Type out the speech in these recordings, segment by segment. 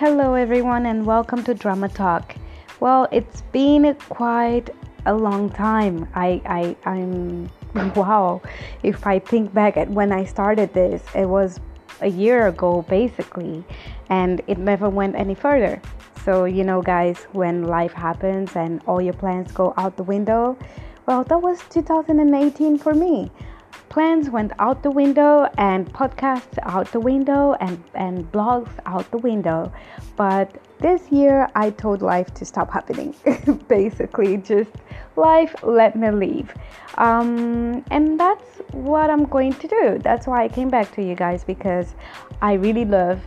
Hello, everyone, and welcome to Drama Talk. Well, it's been quite a long time. I, I, I'm wow. If I think back at when I started this, it was a year ago, basically, and it never went any further. So, you know, guys, when life happens and all your plans go out the window, well, that was 2018 for me plans went out the window and podcasts out the window and, and blogs out the window. But this year I told life to stop happening. Basically, just life let me leave. Um, and that's what I'm going to do. That's why I came back to you guys because I really love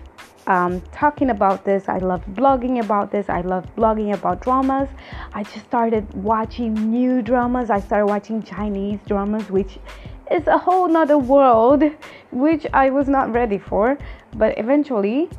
um, talking about this. I love blogging about this. I love blogging about dramas. I just started watching new dramas. I started watching Chinese dramas, which is a whole nother world which I was not ready for. But eventually,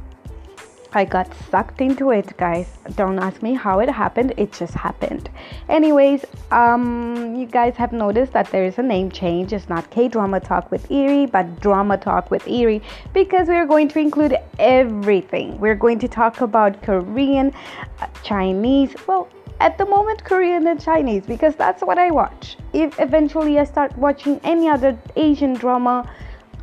I got sucked into it, guys. Don't ask me how it happened, it just happened. Anyways, um, you guys have noticed that there is a name change. It's not K Drama Talk with Eerie, but Drama Talk with Eerie because we're going to include everything. We're going to talk about Korean, uh, Chinese, well, at the moment Korean and Chinese because that's what I watch. If eventually I start watching any other Asian drama,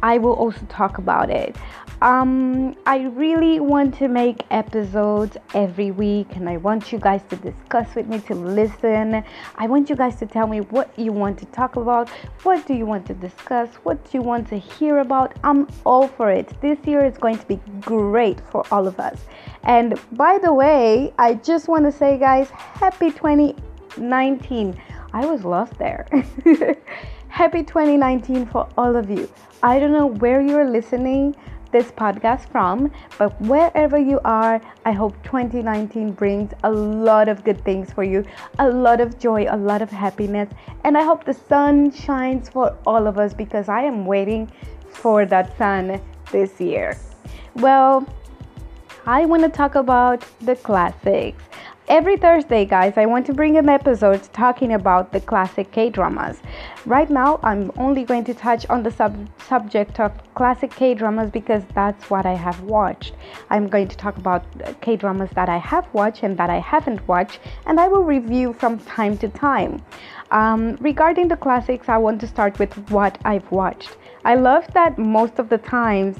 I will also talk about it. Um, I really want to make episodes every week and I want you guys to discuss with me, to listen. I want you guys to tell me what you want to talk about, what do you want to discuss, what do you want to hear about. I'm all for it. This year is going to be great for all of us. And by the way, I just want to say, guys, happy 2019. I was lost there. happy 2019 for all of you. I don't know where you're listening this podcast from. But wherever you are, I hope 2019 brings a lot of good things for you, a lot of joy, a lot of happiness. And I hope the sun shines for all of us because I am waiting for that sun this year. Well, I want to talk about the classics. Every Thursday, guys, I want to bring an episode talking about the classic K dramas. Right now, I'm only going to touch on the sub- subject of classic K dramas because that's what I have watched. I'm going to talk about K dramas that I have watched and that I haven't watched, and I will review from time to time. Um, regarding the classics, I want to start with what I've watched. I love that most of the times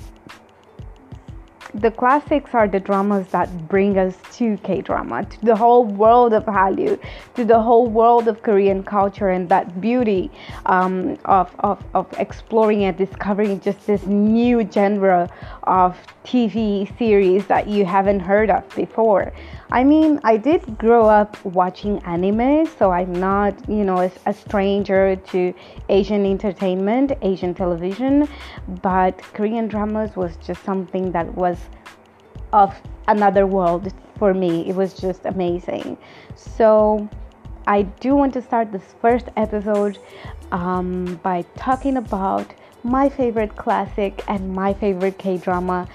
the classics are the dramas that bring us to K drama, to the whole world of Hallyu, to the whole world of Korean culture, and that beauty um, of, of, of exploring and discovering just this new genre of TV series that you haven't heard of before. I mean, I did grow up watching anime, so I'm not, you know, a, a stranger to Asian entertainment, Asian television, but Korean dramas was just something that was of another world for me. It was just amazing. So, I do want to start this first episode um, by talking about my favorite classic and my favorite K drama,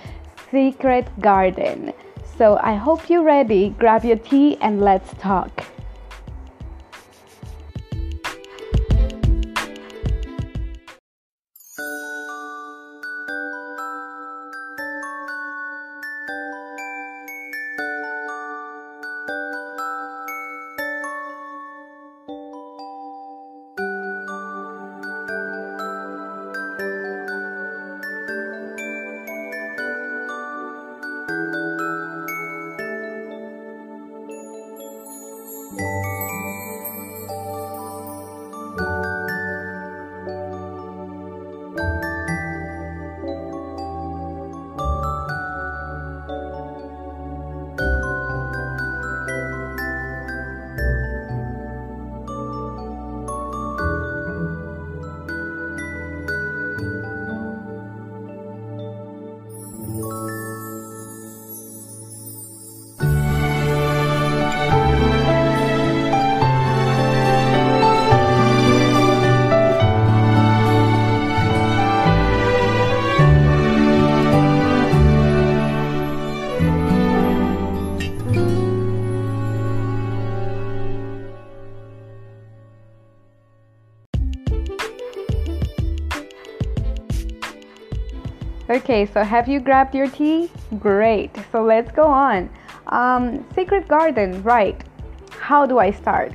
Secret Garden. So I hope you're ready. Grab your tea and let's talk. Okay, so have you grabbed your tea? Great. So let's go on. Um, Secret Garden, right. How do I start?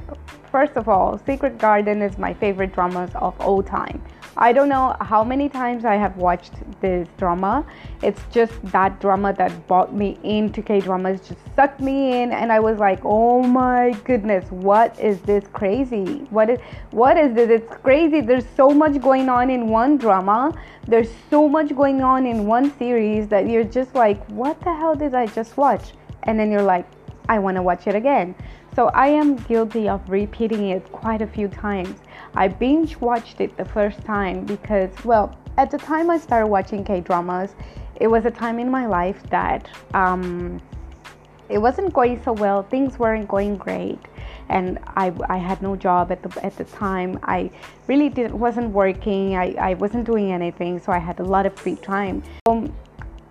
First of all, Secret Garden is my favorite dramas of all time. I don't know how many times I have watched this drama. It's just that drama that brought me into K dramas, just sucked me in, and I was like, "Oh my goodness, what is this crazy? What is what is this? It's crazy. There's so much going on in one drama. There's so much going on in one series that you're just like, what the hell did I just watch? And then you're like, I want to watch it again. So I am guilty of repeating it quite a few times. I binge watched it the first time because, well, at the time I started watching K dramas, it was a time in my life that um, it wasn't going so well. Things weren't going great, and I, I had no job at the at the time. I really didn't, wasn't working. I, I wasn't doing anything, so I had a lot of free time. So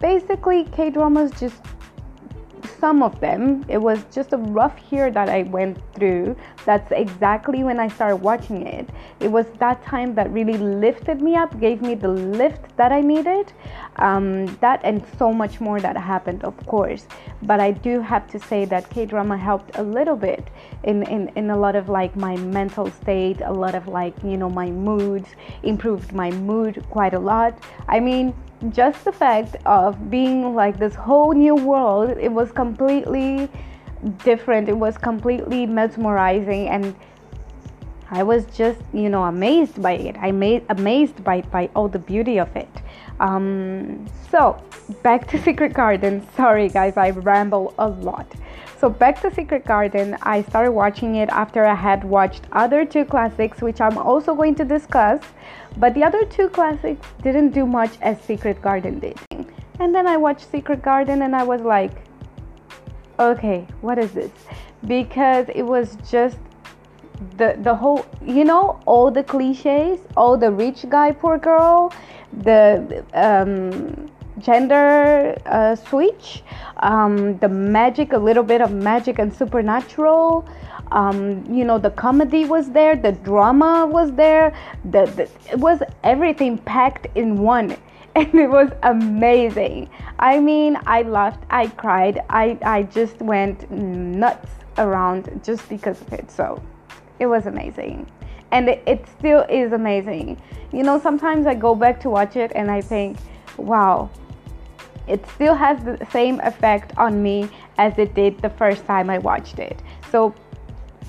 basically, K dramas just some of them. It was just a rough year that I went through. That's exactly when I started watching it. It was that time that really lifted me up, gave me the lift that I needed. Um, that and so much more that happened, of course. But I do have to say that K drama helped a little bit in, in, in a lot of like my mental state, a lot of like, you know, my moods, improved my mood quite a lot. I mean, just the fact of being like this whole new world, it was completely different. It was completely mesmerizing and I was just, you know, amazed by it. I made amazed by by all the beauty of it. Um, so back to Secret Garden. Sorry, guys, I ramble a lot. So back to Secret Garden. I started watching it after I had watched other two classics, which I'm also going to discuss. But the other two classics didn't do much as Secret Garden did. And then I watched Secret Garden and I was like, okay, what is this? Because it was just the the whole you know all the cliches all the rich guy poor girl the um, gender uh, switch um, the magic a little bit of magic and supernatural um, you know the comedy was there the drama was there the, the it was everything packed in one and it was amazing. I mean i laughed i cried i i just went nuts around just because of it so it was amazing and it, still is amazing you know sometimes i go back to watch it and i think wow it still has the same effect on me as it did the first time i watched it so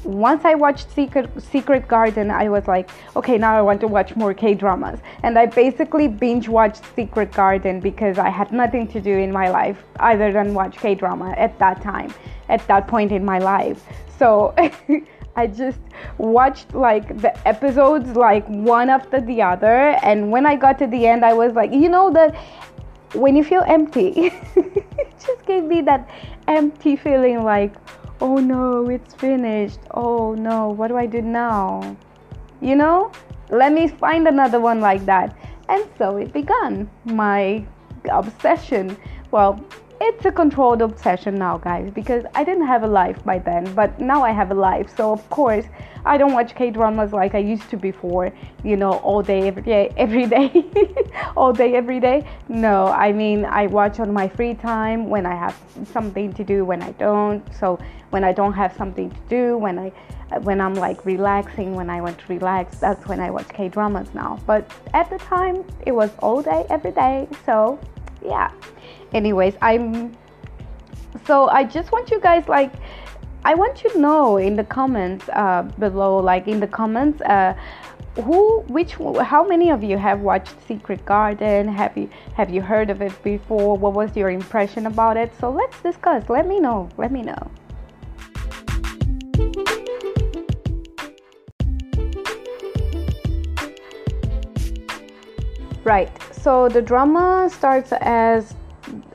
once I watched Secret Secret Garden, I was like, okay, now I want to watch more K dramas, and I basically binge watched Secret Garden because I had nothing to do in my life other than watch K drama at that time, at that point in my life. So. I just watched like the episodes like one after the other and when I got to the end I was like you know that when you feel empty it just gave me that empty feeling like oh no, it's finished. Oh no, what do I do now? You know, let me find another one like that. And so it began my obsession. Well, it's a controlled obsession now, guys, because I didn't have a life by then, but now I have a life. So, of course, I don't watch K dramas like I used to before, you know, all day, every day, every day, all day, every day. No, I mean, I watch on my free time when I have something to do, when I don't. So, when I don't have something to do, when I when I'm like relaxing, when I want to relax, that's when I watch K dramas now. But at the time, it was all day, every day. So, yeah anyways i'm so i just want you guys like i want you to know in the comments uh, below like in the comments uh, who which how many of you have watched secret garden? Have you have you heard of it before? What was your impression about it? So let's discuss. Let me know. Let me know. Right. So the drama starts as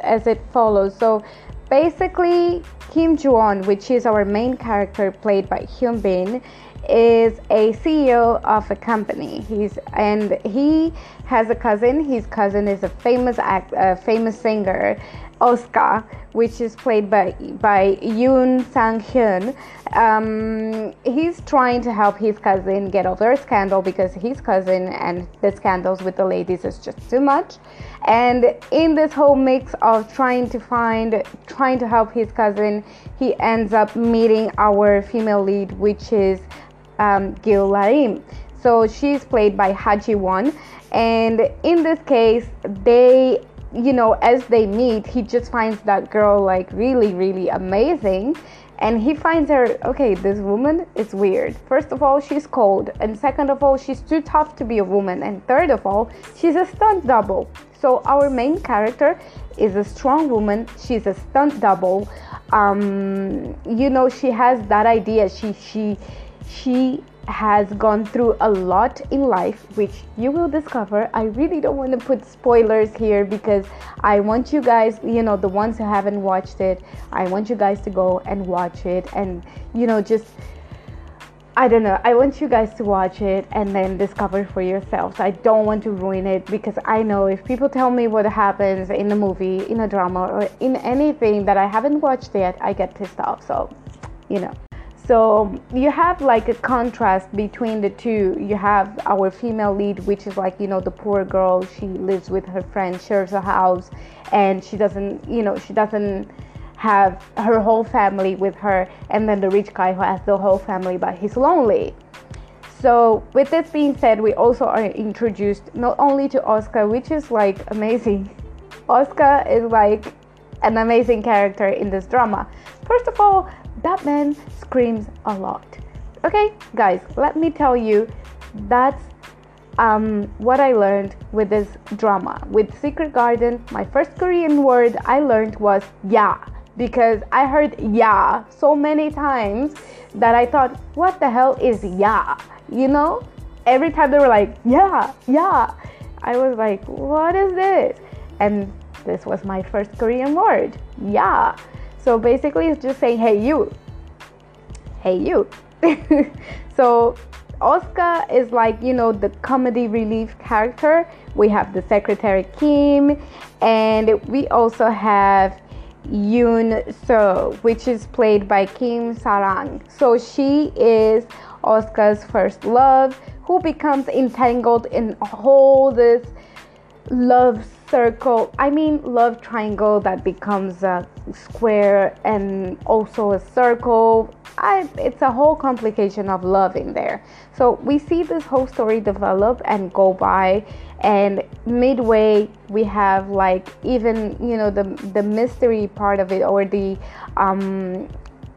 as it follows. So basically, Kim Joo-won, which is our main character played by Hyun Bin, is a CEO of a company. He's and he has a cousin. His cousin is a famous act, a famous singer, Oscar, which is played by by Yoon Sang Hyun. Um, he's trying to help his cousin get over a scandal because his cousin and the scandals with the ladies is just too much. And in this whole mix of trying to find, trying to help his cousin, he ends up meeting our female lead, which is um, Gil Ra-im. So she's played by Ha Ji-won. And in this case, they, you know, as they meet, he just finds that girl like really, really amazing and he finds her okay this woman is weird. First of all she's cold. And second of all she's too tough to be a woman. And third of all she's a stunt double. So our main character is a strong woman. She's a stunt double. Um, you know she has that idea. She she she has gone through a lot in life, which you will discover. I really don't want to put spoilers here because I want you guys, you know, the ones who haven't watched it, I want you guys to go and watch it and, you know, just. I don't know. I want you guys to watch it and then discover for yourselves. I don't want to ruin it because I know if people tell me what happens in a movie, in a drama, or in anything that I haven't watched yet, I get pissed off. So, you know. So you have like a contrast between the two. You have our female lead, which is like, you know, the poor girl. She lives with her friend, shares a house, and she doesn't, you know, she doesn't have her whole family with her. And then the rich guy who has the whole family, but he's lonely. So, with this being said, we also are introduced not only to Oscar, which is like amazing. Oscar is like an amazing character in this drama. First of all, that man screams a lot. Okay, guys, let me tell you that's um, what I learned with this drama. With Secret Garden, my first Korean word I learned was yeah because I heard yeah so many times that I thought, what the hell is yeah? You know? Every time they were like, yeah, yeah, I was like, what is this? And this was my first Korean word, yeah. So basically, it's just saying, hey, you. Hey, you. so Oscar is like, you know, the comedy relief character. We have the secretary Kim, and we also have Yoon So, which is played by Kim Sarang. So she is Oscar's first love, who becomes entangled in all this love circle i mean love triangle that becomes a square and also a circle I, it's a whole complication of love in there. So we see this whole story develop and go by and midway we have like even you know the the mystery part of it or the um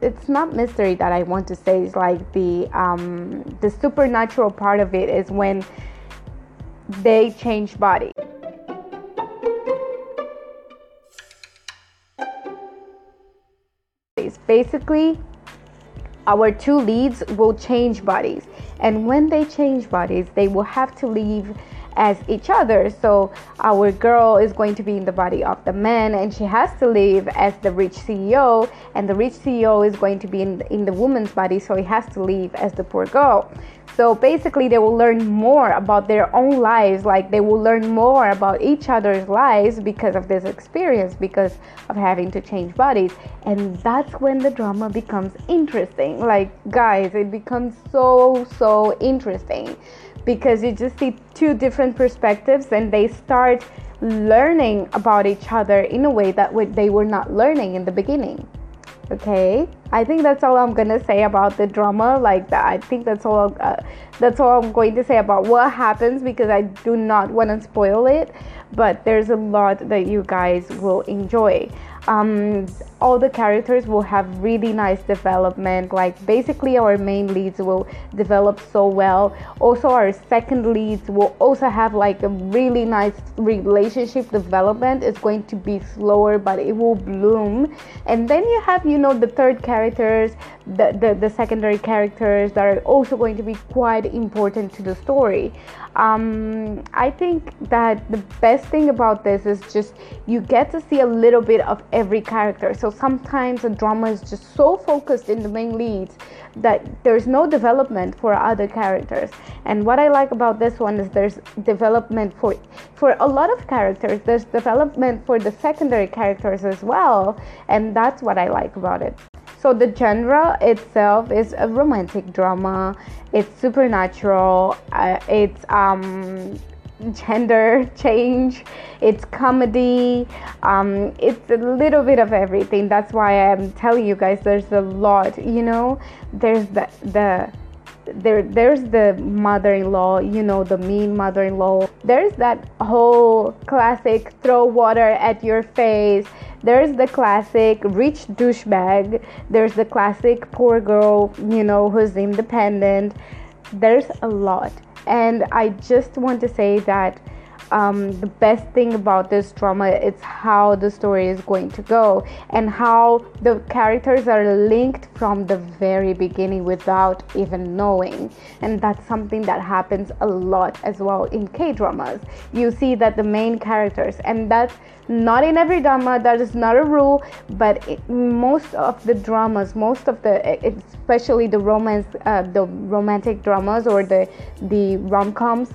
it's not mystery that i want to say it's like the um the supernatural part of it is when they change body. Basically, our two leads will change bodies, and when they change bodies, they will have to leave as each other. So our girl is going to be in the body of the man, and she has to live as the rich CEO, and the rich CEO is going to be in in the woman's body, so he has to live as the poor girl. So basically, they will learn more about their own lives, like they will learn more about each other's lives because of this experience, because of having to change bodies. And that's when the drama becomes interesting. Like, guys, it becomes so, so interesting because you just see two different perspectives and they start learning about each other in a way that they were not learning in the beginning. Okay? I think that's all i'm gonna say about the drama like that. I think that's all uh, that's all i'm going to say about what happens because i do not want to spoil it but there's a lot that you guys will enjoy. Um, all the characters will have really nice development like basically our main leads will develop so well. Also our second leads will also have like a really nice relationship development. It's going to be slower but it will bloom. And then you have you know the third characters the, the, the secondary characters that are also going to be quite important to the story. Um, I think that the best thing about this is just you get to see a little bit of every character. So sometimes a drama is just so focused in the main leads that there's no development for other characters. And what I like about this one is there's development for for a lot of characters. There's development for the secondary characters as well, and that's what I like about it. So the genre itself is a romantic drama. It's supernatural. Uh, it's um, gender change, it's comedy, um, it's a little bit of everything. That's why I'm telling you guys there's a lot, you know, there's the, the, there there's the mother-in-law you know the mean mother-in-law. There's that whole classic throw water at your face. There's the classic rich douchebag. There's the classic poor girl you know who's independent. There's a lot and I just want to say that um, the best thing about this drama is how the story is going to go and how the characters are linked from the very beginning without even knowing. And that's something that happens a lot as well in k dramas you see that the main characters and that's not in every drama that is not a rule but it, most of the dramas most of the especially the romance uh, the romantic dramas or the the rom-coms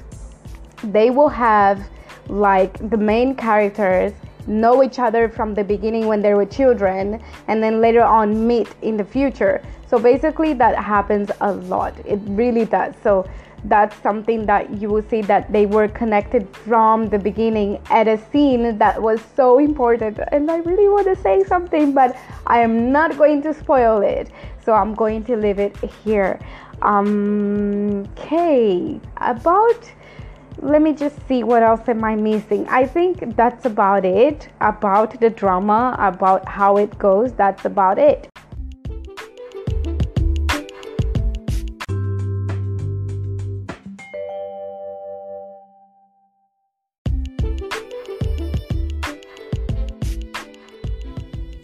they will have like the main characters know each other from the beginning when they were children and then later on meet in the future. So basically that happens a lot. It really does. So that's something that you will see that they were connected from the beginning at a scene that was so important and I really want to say something but I am not going to spoil it. So I'm going to leave it here. Um okay, about let me just see what else am I missing. I think that's about it. About the drama, about how it goes, that's about it.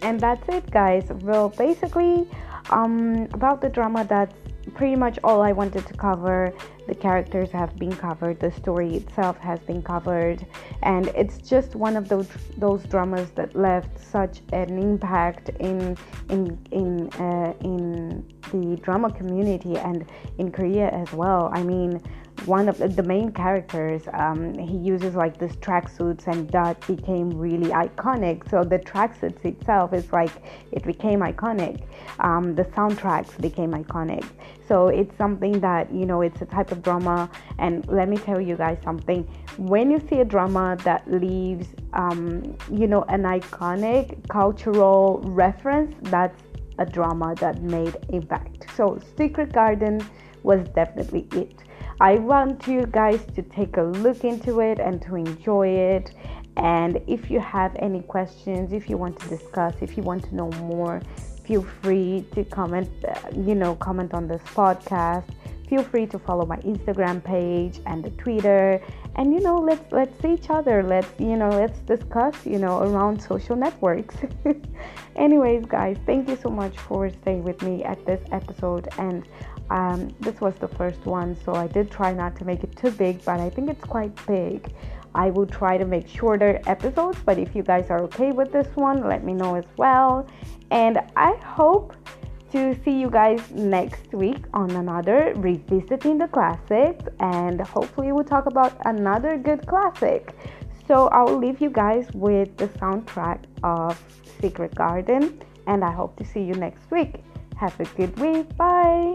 And that's it, guys. Well, basically, um, about the drama, that's pretty much all I wanted to cover. The characters have been covered, the story itself has been covered, and it's just one of those those dramas that left such an impact in in in uh, in the drama community and in Korea as well. I mean, one of the main characters um, he uses like this tracksuits and that became really iconic. So the tracksuits itself is like it became iconic. Um, the soundtracks became iconic. So it's something that you know it's a type of drama. And let me tell you guys something. When you see a drama that leaves um, you know an iconic cultural reference that's a drama that made impact. So secret garden was definitely it I want you guys to take a look into it and to enjoy it. And if you have any questions, if you want to discuss, if you want to know more, feel free to comment, uh, you know, comment on this podcast. Feel free to follow my Instagram page and the Twitter. And you know, let's let's see each other. Let's, you know, let's discuss, you know, around social networks. Anyways, guys, thank you so much for staying with me at this episode and um, this was the first one, so I did try not to make it too big, but I think it's quite big. I will try to make shorter episodes, but if you guys are okay with this one, let me know as well. And I hope to see you guys next week on another Revisiting the Classics, and hopefully, we'll talk about another good classic. So, I'll leave you guys with the soundtrack of Secret Garden, and I hope to see you next week. Have a good week. Bye.